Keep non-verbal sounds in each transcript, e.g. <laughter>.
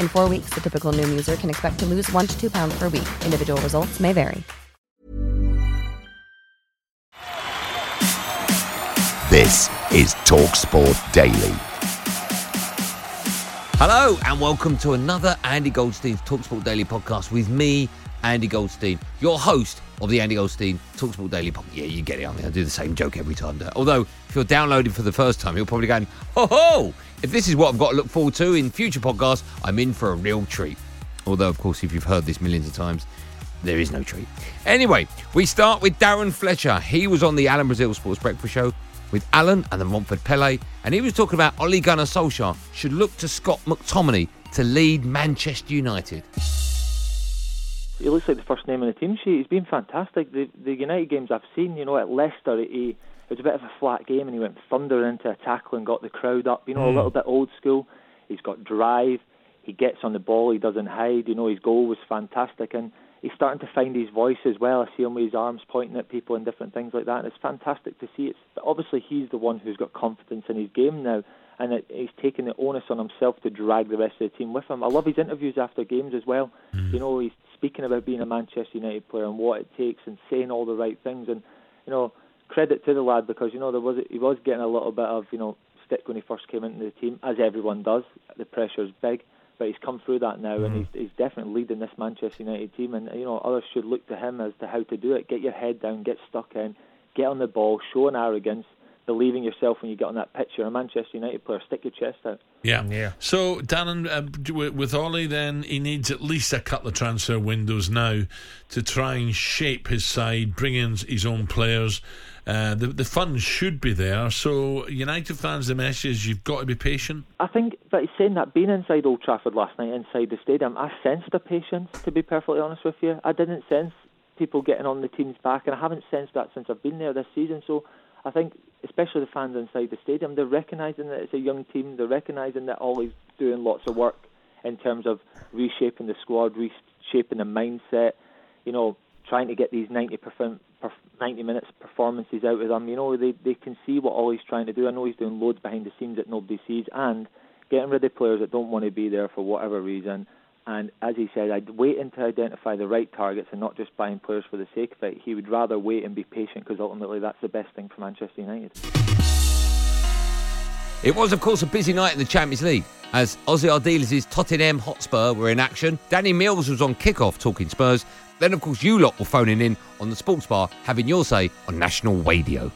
In four weeks, the typical Noom user can expect to lose one to two pounds per week. Individual results may vary. This is Talksport Daily. Hello and welcome to another Andy Goldstein's Talksport Daily podcast with me, Andy Goldstein, your host of the Andy Goldstein Talksport Daily podcast. Yeah, you get it. I mean, I do the same joke every time. Although, if you're downloading for the first time, you're probably going, ho ho! If this is what I've got to look forward to in future podcasts, I'm in for a real treat. Although, of course, if you've heard this millions of times, there is no treat. Anyway, we start with Darren Fletcher. He was on the Alan Brazil Sports Breakfast Show with Alan and the Romford Pele, and he was talking about Ole Gunnar Solskjaer should look to Scott McTominay to lead Manchester United. He looks like the first name on the team sheet. He's been fantastic. The the United games I've seen, you know, at Leicester, he it was a bit of a flat game, and he went thunder into a tackle and got the crowd up. You know, a hmm. little bit old school. He's got drive. He gets on the ball. He doesn't hide. You know, his goal was fantastic, and he's starting to find his voice as well. I see him with his arms pointing at people and different things like that. And it's fantastic to see. It's obviously he's the one who's got confidence in his game now, and it, he's taking the onus on himself to drag the rest of the team with him. I love his interviews after games as well. Mm. You know, he's speaking about being a Manchester United player and what it takes, and saying all the right things. And you know, credit to the lad because you know there was he was getting a little bit of you know stick when he first came into the team, as everyone does. The pressure's big, but he's come through that now, and hmm. he's, he's definitely leading this Manchester United team. And you know, others should look to him as to how to do it. Get your head down, get stuck in, get on the ball, show an arrogance, believe in yourself when you get on that pitch. You're a Manchester United player. Stick your chest out. Yeah. yeah. So, Darren, uh, with, with Ollie, then he needs at least a couple of transfer windows now to try and shape his side, bring in his own players. Uh, the the funds should be there. So, United fans, the message is you've got to be patient. I think, but he's saying that being inside Old Trafford last night, inside the stadium, I sensed a patience. To be perfectly honest with you, I didn't sense people getting on the team's back, and I haven't sensed that since I've been there this season. So, I think, especially the fans inside the stadium, they're recognising that it's a young team. They're recognising that Ollie's doing lots of work in terms of reshaping the squad, reshaping the mindset. You know, trying to get these 90 percent 90 minutes performances out of them. You know, they they can see what Ollie's trying to do. I know he's doing loads behind the scenes that nobody sees, and getting rid of players that don't want to be there for whatever reason. And as he said, I'd wait until identify the right targets and not just buying players for the sake of it. He would rather wait and be patient because ultimately that's the best thing for Manchester United. It was, of course, a busy night in the Champions League as Ossie Ardiles' Tottenham Hotspur were in action. Danny Mills was on kickoff talking Spurs. Then, of course, you lot were phoning in on the sports bar, having your say on national radio.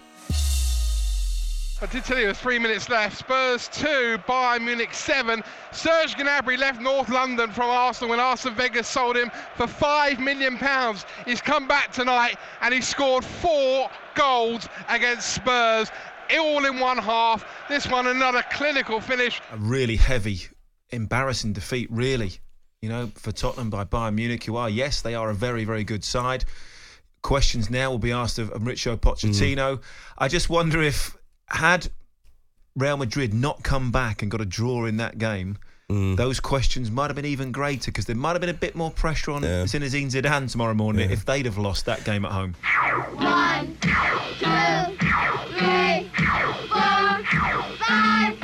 I did tell you there were three minutes left. Spurs 2, Bayern Munich 7. Serge Gnabry left North London from Arsenal when Arsene Wenger sold him for £5 million. He's come back tonight and he scored four goals against Spurs, all in one half. This one, another clinical finish. A really heavy, embarrassing defeat, really, you know, for Tottenham by Bayern Munich, who are, yes, they are a very, very good side. Questions now will be asked of, of Mauricio Pochettino. Hmm. I just wonder if had Real Madrid not come back and got a draw in that game, mm. those questions might have been even greater because there might have been a bit more pressure on Yeah. Zinedine Zidane tomorrow morning if they'd have lost that game at home. One, two, three, four, five,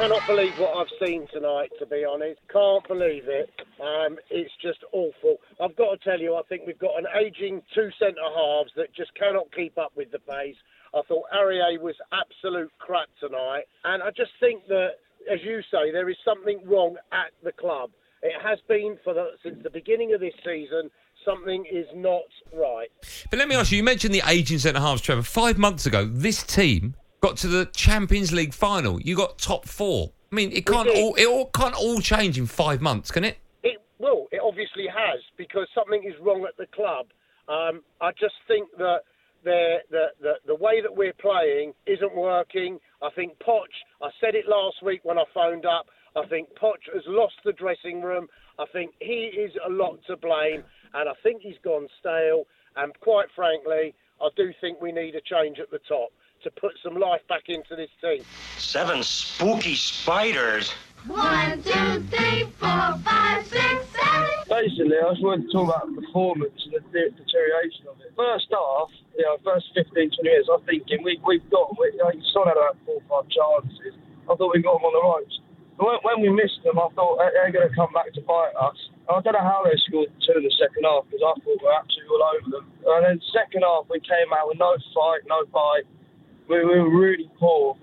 cannot believe what I've seen tonight, to be honest. Can't believe it. Um, it's just awful. I've got to tell you, I think we've got an ageing two centre halves that just cannot keep up with the pace. I thought Aurier was absolute crap tonight. And I just think that, as you say, there is something wrong at the club. It has been for the, since the beginning of this season. Something is not right. But let me ask you, you mentioned the aging centre halves, Trevor. Five months ago, this team got to the Champions League final. You got top four. I mean, it can't all it all can't all change in five months, can it? It well, it obviously has because something is wrong at the club. Um, I just think that the, the the the way that we're playing isn't working. I think Poch. I said it last week when I phoned up. I think Poch has lost the dressing room. I think he is a lot to blame, and I think he's gone stale. And quite frankly, I do think we need a change at the top to put some life back into this team. Seven spooky spiders. One, two, three, four, five, six, seven. Basically, I just wanted to talk about the performance and the de- deterioration of it. First half, you know, first 15, 20 minutes, I'm thinking we, we've got, we, you know, Son had about four or five chances. I thought we got them on the ropes. But when, when we missed them, I thought they- they're going to come back to bite us. I don't know how they scored two in the second half because I thought we were absolutely all over them. And then second half, we came out with no fight, no bite. We, we were really poor.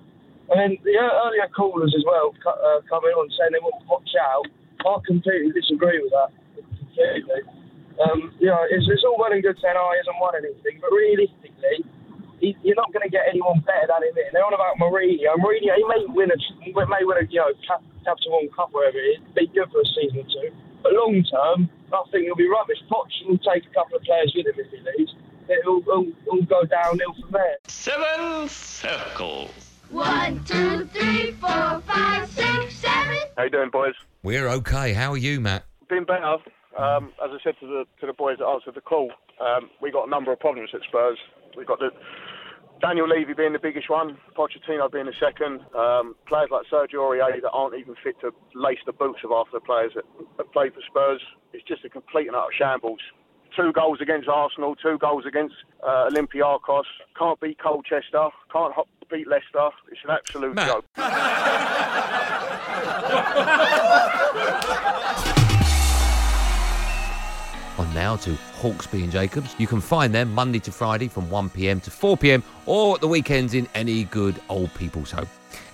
And then the earlier callers as well uh, coming on saying they want Poch out. I completely disagree with that. Completely. Um, you know, it's, it's all well and good saying, oh, he hasn't won anything, but realistically, he, you're not going to get anyone better than him. In. They're on about Mourinho. Mourinho, he may win a, may win a, you know, cap, Capital One Cup, wherever it is, be good for a season or two. But long term, I think he'll be rubbish. Poch will take a couple of players with him if he leaves. It'll, it'll, it'll go downhill from there. Seven circles. One, two, three, four, five, six, seven. How you doing, boys? We're okay. How are you, Matt? Been better. Um, as I said to the to the boys that answered the call, um, we got a number of problems at Spurs. We got the Daniel Levy being the biggest one, Pochettino being the second. Um, players like Sergio Aurier that aren't even fit to lace the boots of half the players that, that play for Spurs. It's just a complete and utter shambles. Two goals against Arsenal, two goals against uh, Olympiacos. Can't beat Colchester, can't ho- beat Leicester. It's an absolute joke. <laughs> On now to Hawksbee and Jacobs. You can find them Monday to Friday from 1pm to 4pm or at the weekends in any good old people's home.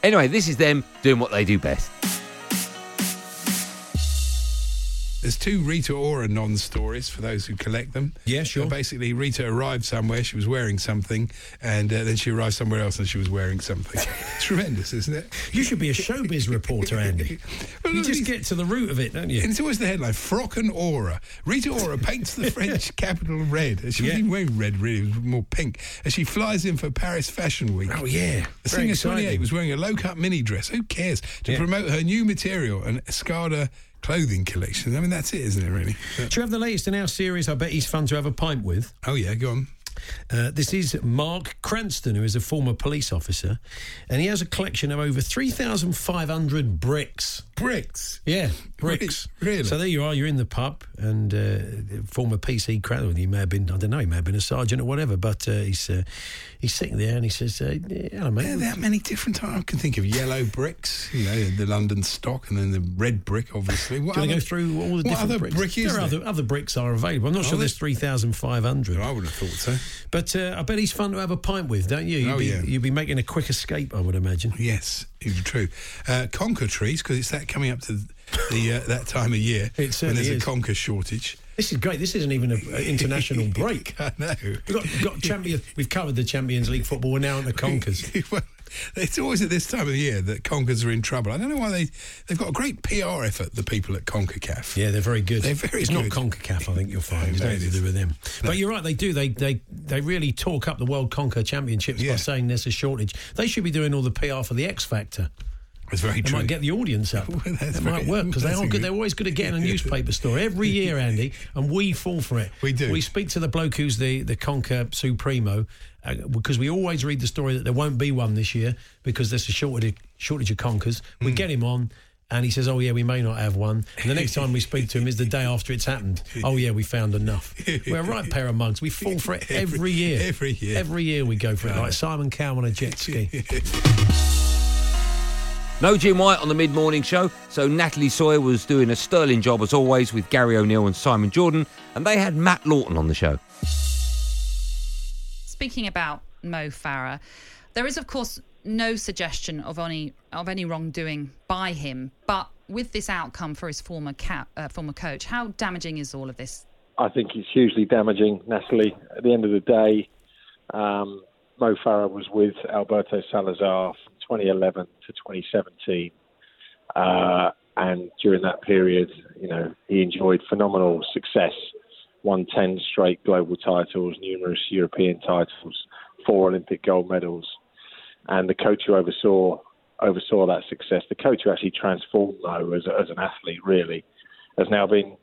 Anyway, this is them doing what they do best. There's two Rita Ora non stories for those who collect them. Yeah, sure. So basically, Rita arrived somewhere, she was wearing something, and uh, then she arrived somewhere else and she was wearing something. <laughs> it's tremendous, isn't it? You should be a showbiz reporter, Andy. <laughs> you just get to the root of it, don't you? And it's always the headline Frock and Aura. Rita Ora paints the <laughs> French capital red. She wasn't wearing red, really, it was more pink. As she flies in for Paris Fashion Week. Oh, yeah. The Very singer 28 exciting. was wearing a low cut mini dress. Who cares? To Yeah. promote her new material, an Escada clothing collection. I mean, that's it, isn't it, really? Do you have the latest in our series? I bet he's fun to have a pint with. Oh, yeah, go on. Uh, this is Mark Cranston, who is a former police officer, and he has a collection of over 3,500 bricks. Bricks? Yeah, bricks. Really? So there you are, you're in the pub, and uh, former PC Cranston, he may have been, I don't know, he may have been a sergeant or whatever, but uh, he's uh, he's sitting there and he says, uh, yeah, hello, mate. There are that many different types. I can think of yellow bricks, you know, the London stock, and then the red brick, obviously. Do What want to other- go through all the different other bricks? brick there are there? other, other bricks are available. I'm not Are sure there? there's 3,500. I would have thought so. But uh, I bet he's fun to have a pint with, don't you? You'd Oh, be, yeah. You'd be making a quick escape, I would imagine. Yes, it's true. Uh, conker trees, because it's that coming up to the uh, <laughs> that time of year when there's is. a conker shortage. This is great. This isn't even an international <laughs> break. I know. We've got, we've got champion. We've covered the Champions League football. We're now on the <laughs> Conkers. well, <laughs> it's always at this time of the year that Conkers are in trouble. I don't know why they they've got a great PR effort. The people at Concacaf. Yeah, they're very good. They're very it's good. not Concacaf, I think you'll find. <laughs> It's No, nothing to do with them. But you're right. They do. They they they really talk up the World Conker Championships by saying there's a shortage. They should be doing all the PR for the X Factor. That's very They true. might get the audience up. <laughs> Well, That might work because they are good. They're always good at getting a <laughs> newspaper story every <laughs> year, Andy, and we fall for it. We do. We speak to the bloke who's the the Conker Supremo uh, because we always read the story that there won't be one this year because there's a shortage shortage of Conkers. We Hmm. get him on. And he says, "Oh yeah, we may not have one." And the next time we speak to him is the day after it's happened. Oh yeah, we found enough. We're a right pair of mugs. We fall for it every, Every- year. every year. Every year we go for it, like Simon Cowell on a jet ski. No Jim White on the mid morning show, so Natalie Sawyer was doing a sterling job as always with Gary O'Neil and Simon Jordan, and they had Matt Lawton on the show. Speaking about Mo Farah, there is, of course, no suggestion of any of any wrongdoing by him. But with this outcome for his former ca- uh, former coach, how damaging is all of this? I think it's hugely damaging, Natalie. At the end of the day, um, Mo Farah was with Alberto Salazar from 2011 to 2017. Uh, and during that period, you know, he enjoyed phenomenal success, won 10 straight global titles, numerous European titles, four Olympic gold medals. And the coach who oversaw oversaw that success, the coach who actually transformed Mo as, as an athlete, really, has now been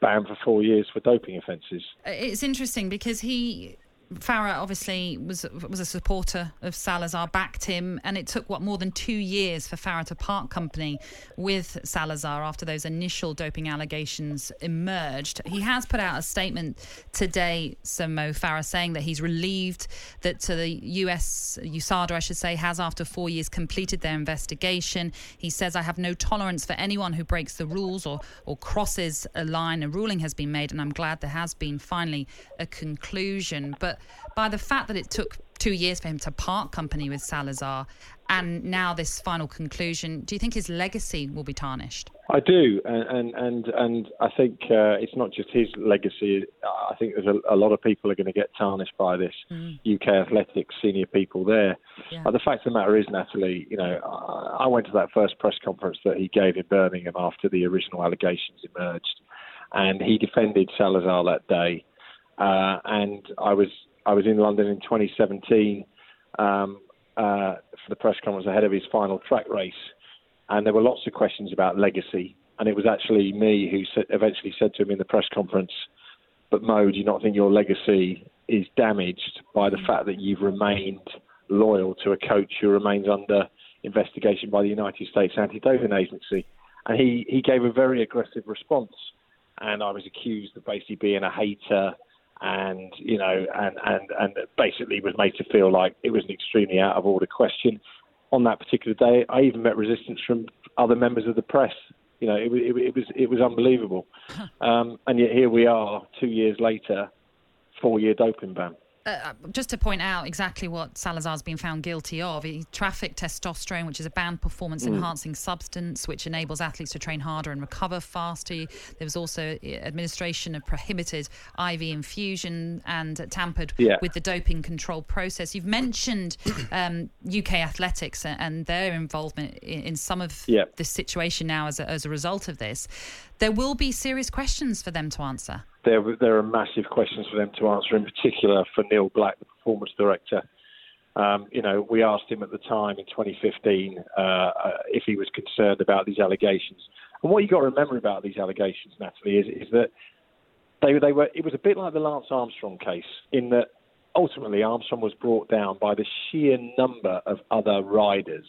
banned for four years for doping offences. Uh, It's interesting because he. Farah obviously was was a supporter of Salazar, backed him, and it took what more than two years for Farah to part company with Salazar after those initial doping allegations emerged. He has put out a statement today, Sir Mo Farah, saying that he's relieved that to the US USADA, I should say, has after four years completed their investigation. He says, "I have no tolerance for anyone who breaks the rules or or crosses a line. A ruling has been made, and I'm glad there has been finally a conclusion." But by the fact that it took two years for him to part company with Salazar, and now this final conclusion, do you think his legacy will be tarnished? I do, and and and, I think uh, it's not just his legacy. I think there's a, a lot of people are going to get tarnished by this. UK athletics senior people there. Uh, the fact of the matter is, Natalie, you know, I, I went to that first press conference that he gave in Birmingham after the original allegations emerged, and he defended Salazar that day. Uh, and I was I was in London in 2017 um, uh, for the press conference ahead of his final track race and there were lots of questions about legacy. And it was actually me who eventually said to him in the press conference, "But Mo, do you not think your legacy is damaged by the fact that you've remained loyal to a coach who remains under investigation by the United States Anti-Doping Agency?" And he he gave a very aggressive response, and I was accused of basically being a hater. And you know, and, and and basically was made to feel like it was an extremely out of order question on that particular day, I even met resistance from other members of the press. You know, it, was- it, it was it was unbelievable. Um, and yet here we are, two years later, four-year doping ban. Uh, just to point out exactly what Salazar's been found guilty of, he trafficked testosterone, which is a banned performance enhancing substance which enables athletes to train harder and recover faster. There was also uh, administration of prohibited IV infusion and tampered Yeah. with the doping control process. You've mentioned <coughs> um, UK athletics and their involvement in, in some of Yeah. this situation now as a, as a result of this. There will be serious questions for them to answer. There there are massive questions for them to answer, in particular for Neil Black, the performance director. Um, you know, we asked him at the time in 2015 uh, uh, if he was concerned about these allegations. And what you got to remember about these allegations, Natalie, is, is that they they were. It was a bit like the Lance Armstrong case in that ultimately Armstrong was brought down by the sheer number of other riders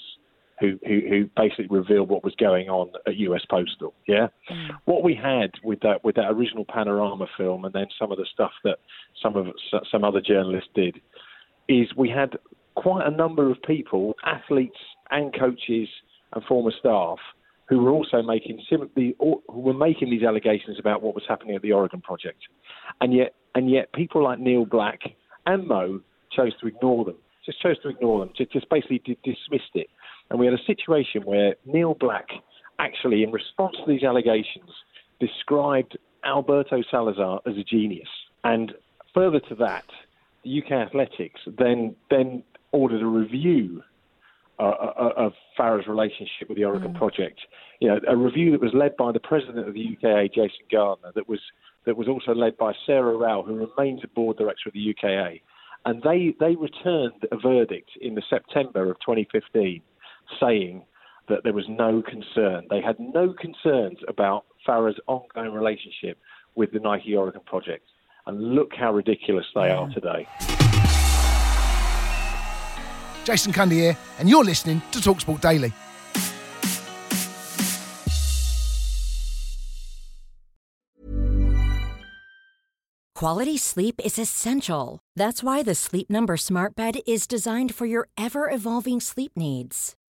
who who, who basically revealed what was going on at US Postal. Yeah, mm. what we had with that with that original panorama film, and then some of the stuff that some of some other journalists did, is we had quite a number of people, athletes and coaches and former staff, who were also making sim- the, who were making these allegations about what was happening at the Oregon Project, and yet and yet people like Neil Black and Mo chose to ignore them, just chose to ignore them, just, just basically di- dismissed it, and we had a situation where Neil Black actually, in response to these allegations, described Alberto Salazar as a genius, and further to that, the UK Athletics then then ordered a review uh, uh, of Farah's relationship with the Oregon Project. You know, a review that was led by the president of the UKA, Jason Gardener, that was that was also led by Sarah Rowell, who remains a board director of the UKA, and they they returned a verdict in the September of 2015, saying that there was no concern. They had no concerns about Farah's ongoing relationship with the Nike Oregon Project. And look how ridiculous they are today. Jason Cundy here, and you're listening to Talksport Daily. Quality sleep is essential. That's why the Sleep Number Smart Bed is designed for your ever evolving sleep needs.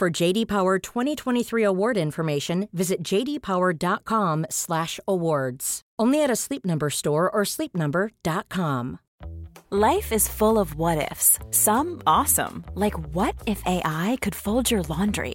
For JD Power 2023 award information, visit jdpower.com/awards. Only at a Sleep Number store or sleepnumber.com. Life is full of what ifs. Some awesome, like what if AI could fold your laundry?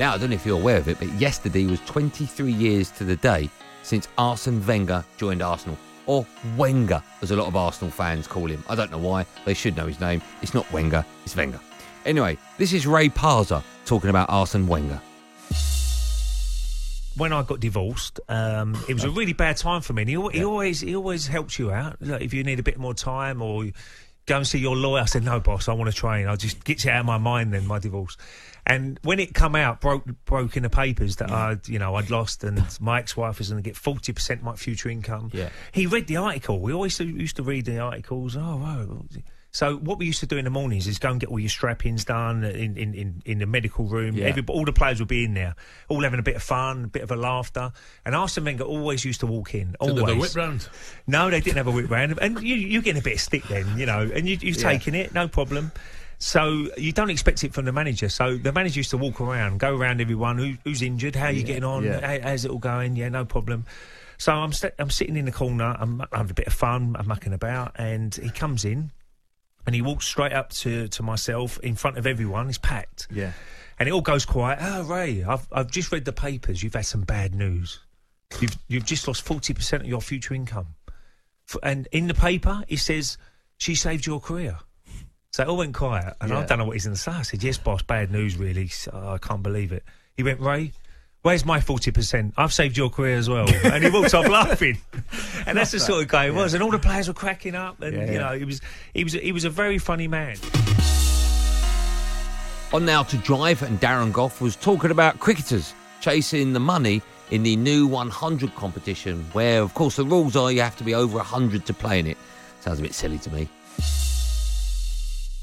Now, I don't know if you're aware of it, but yesterday was 23 years to the day since Arsene Wenger joined Arsenal. Or Wenger, as a lot of Arsenal fans call him. I don't know why. They should know his name. It's not Wenger, it's Wenger. Anyway, this is Ray Parlour talking about Arsene Wenger. When I got divorced, um, it was a really bad time for me. And he, he always he always helps you out. Like, if you need a bit more time or go and see your lawyer, I said no, boss, I want to train. I just gets it out of my mind. Then my divorce, and when it come out, broke broke in the papers that I you know I'd lost, and <laughs> my ex wife was going to get forty percent of my future income. Yeah. He read the article. We always used to read the articles. Oh, wow. So what we used to do in the mornings is go and get all your strap-ins done in, in, in, in the medical room. Yeah. Every, all the players would be in there, all having a bit of fun, a bit of a laughter. And Arsene Wenger always used to walk in. Did they Always. have a whip round? No, they didn't have a whip round. And you, you're getting a bit of stick then, you know, and you, you're Yeah. taking it, no problem. So you don't expect it from the manager. So the manager used to walk around, go around everyone who, who's injured, how are you getting on, yeah. how, how's it all going? Yeah, no problem. So I'm st- I'm sitting in the corner, I'm having a bit of fun, I'm mucking about, and he comes in, and he walks straight up to, to myself in front of everyone. It's packed. Yeah. And it all goes quiet. Oh, Ray, I've, I've just read the papers. You've had some bad news. You've, you've just lost 40% of your future income. And in the paper, it says, she saved your career. So it all went quiet. And I don't know what he's going to say. I said, yes, boss, bad news, really. Oh, I can't believe it. He went, Ray, where's my 40%? I've saved your career as well. <laughs> and he walked off laughing. <laughs> And that's the sort of guy he was. And all the players were cracking up. And, Yeah, you yeah. know, he was, he, was, he was a very funny man. On now to drive, and Darren Gough was talking about cricketers chasing the money in the new 100 competition, where, of course, the rules are you have to be over 100 to play in it. Sounds a bit silly to me.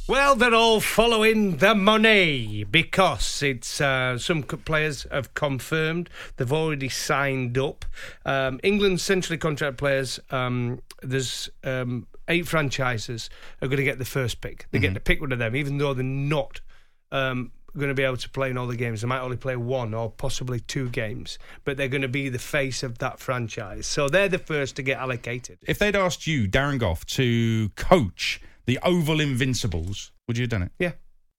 Well, they're all following the money because it's uh, some players have confirmed they've already signed up. Um, England's centrally contract players. Um, there's um, eight franchises are going to get the first pick. They get to pick one of them, even though they're not um, going to be able to play in all the games. They might only play one or possibly two games, but they're going to be the face of that franchise. So they're the first to get allocated. If they'd asked you, Darren Gough, to coach the Oval Invincibles, would you have done it? Yeah.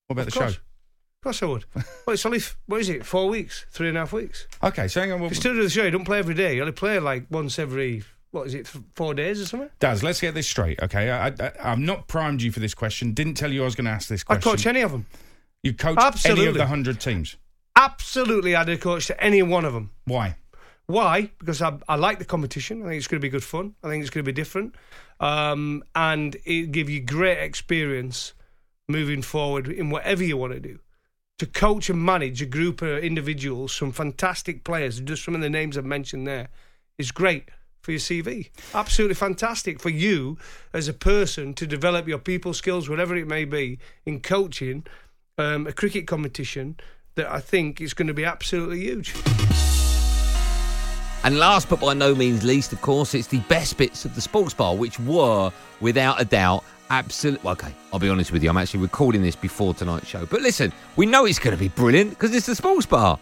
What about Of the course. show? Of course I would. <laughs> well, it's only, what is it, four weeks? Three and a half weeks? Okay, so hang on. If you still do the show, you don't play every day. You only play like once every, what is it, four days or something? Daz, let's get this straight, okay? I, I, I've not primed you for this question. Didn't tell you I was going to ask this question. I coach any of them. You coach Absolutely. any of the 100 teams. Absolutely, I'd have coached any one of them. Why? Why? Because I, I like the competition. I think it's going to be good fun. I think it's going to be different. Um, and it give you great experience moving forward in whatever you want to do. To coach and manage a group of individuals, some fantastic players, just some of the names I've mentioned there, is great for your CV. Absolutely fantastic for you as a person to develop your people skills, whatever it may be, in coaching um, a cricket competition that I think is going to be absolutely huge. And last but by no means least, of course, it's the best bits of the sports bar, which were, without a doubt, absolutely. Okay, I'll be honest with you. I'm actually recording this before tonight's show. But listen, we know it's going to be brilliant because it's the sports bar.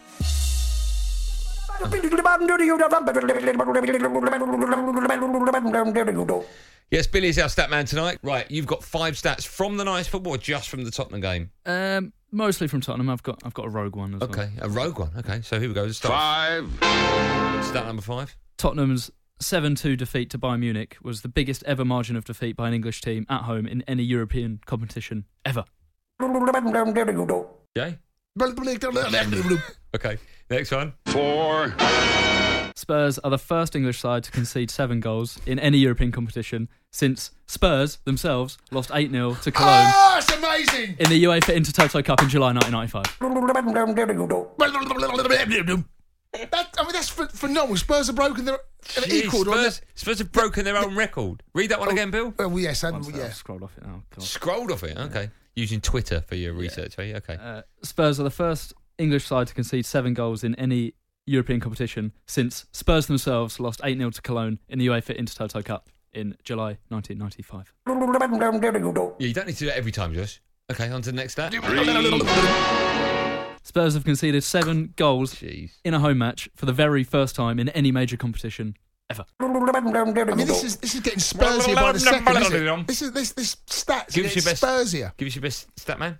Yes, Billy is our stat man tonight. Right, you've got five stats from the night's football just from the Tottenham game? Um, mostly from Tottenham. I've got I've got a rogue one as well. Okay, a rogue one. Okay, so here we go. Let's start. Five. Stat number five. Tottenham's 7-2 defeat to Bayern Munich was the biggest ever margin of defeat by an English team at home in any European competition ever. Jay? okay, next one. Four. Spurs are the first English side to concede seven goals in any European competition since Spurs themselves lost 8 0 to Cologne Oh, it's amazing! in the UEFA Intertoto Cup in July 1995. That, I mean, that's ph- phenomenal. Spurs have broken their Jeez, equal. Spurs, Spurs have broken their own record. Read that one again, Bill. Oh, yes, and, yeah. Scrolled off it now. God. Scrolled off it. Okay, using Twitter for your research. Are you okay? Uh, Spurs are the first English side to concede seven goals in any European competition since Spurs themselves lost 8 0 to Cologne in the UEFA Intertoto Cup in July 1995. Yeah, you don't need to do that every time, Josh. Okay, on to the next stat. Spurs have conceded seven goals in a home match for the very first time in any major competition ever. I mean, this is this is getting Spursier by the second. Isn't it? This is this this stats Give are us your getting best. Spursier. Give us your best stat man.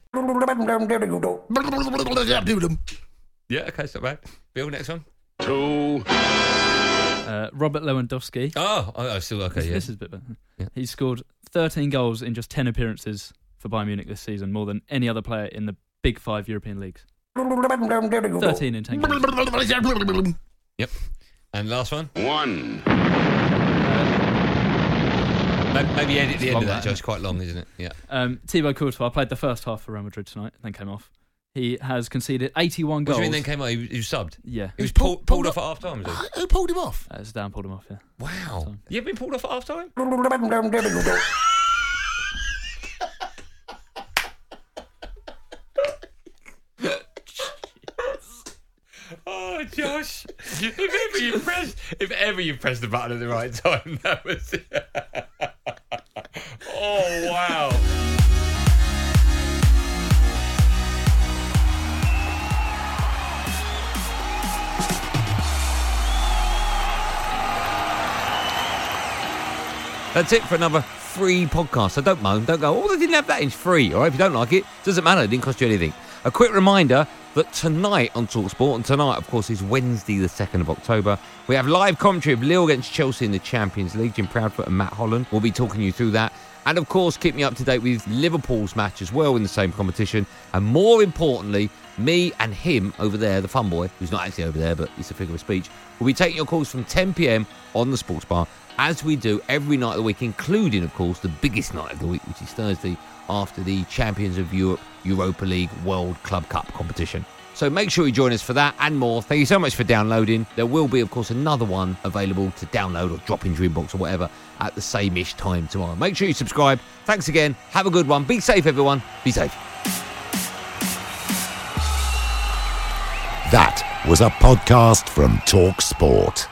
Yeah, okay, it's not bad. Bill, next one. Two. Uh, Robert Lewandowski. Oh, I, oh, still okay. This, yeah. this is a bit better. He scored 13 goals in just 10 appearances for Bayern Munich this season, more than any other player in the big five European leagues. 13 in 10 games. Yep. And last one. One. Maybe, maybe edit the It's end long, of that, that, Josh. Quite long, isn't it? Yeah. Um, Thibaut Courtois I played the first half for Real Madrid tonight, then came off. He has conceded 81 What do goals. you mean then came out? He, was- he was subbed? Yeah. He was pulled, pulled off at half time, was he? Who pulled him off? Uh, Zidane pulled him off, yeah. Wow. You ever been pulled off at half time? <laughs> Oh, Josh! if ever you press, if ever you press the button at the right time, that was. <laughs> That's it for another free podcast. So don't moan, don't go, oh, they didn't have that. It's free. All right, if you don't like it, doesn't matter. It didn't cost you anything. A quick reminder that tonight on Talksport, and tonight, of course, is Wednesday, the 2nd of October, we have live commentary of Lille against Chelsea in the Champions League. Jim Proudfoot and Matt Holland will be talking you through that. And of course, keep me up to date with Liverpool's match as well in the same competition. And more importantly, me and him over there, the fun boy, who's not actually over there, but he's a figure of speech, will be taking your calls from 10 pm on the Sports Bar, as we do every night of the week, including, of course, the biggest night of the week, which is Thursday after the Champions of Europe Europa League World Club Cup competition. So make sure you join us for that and more. Thank you so much for downloading. There will be, of course, another one available to download or drop into your inbox or whatever at the same ish time tomorrow. Make sure you subscribe. Thanks again. Have a good one. Be safe, everyone. Be safe. That was a podcast from Talk Sport.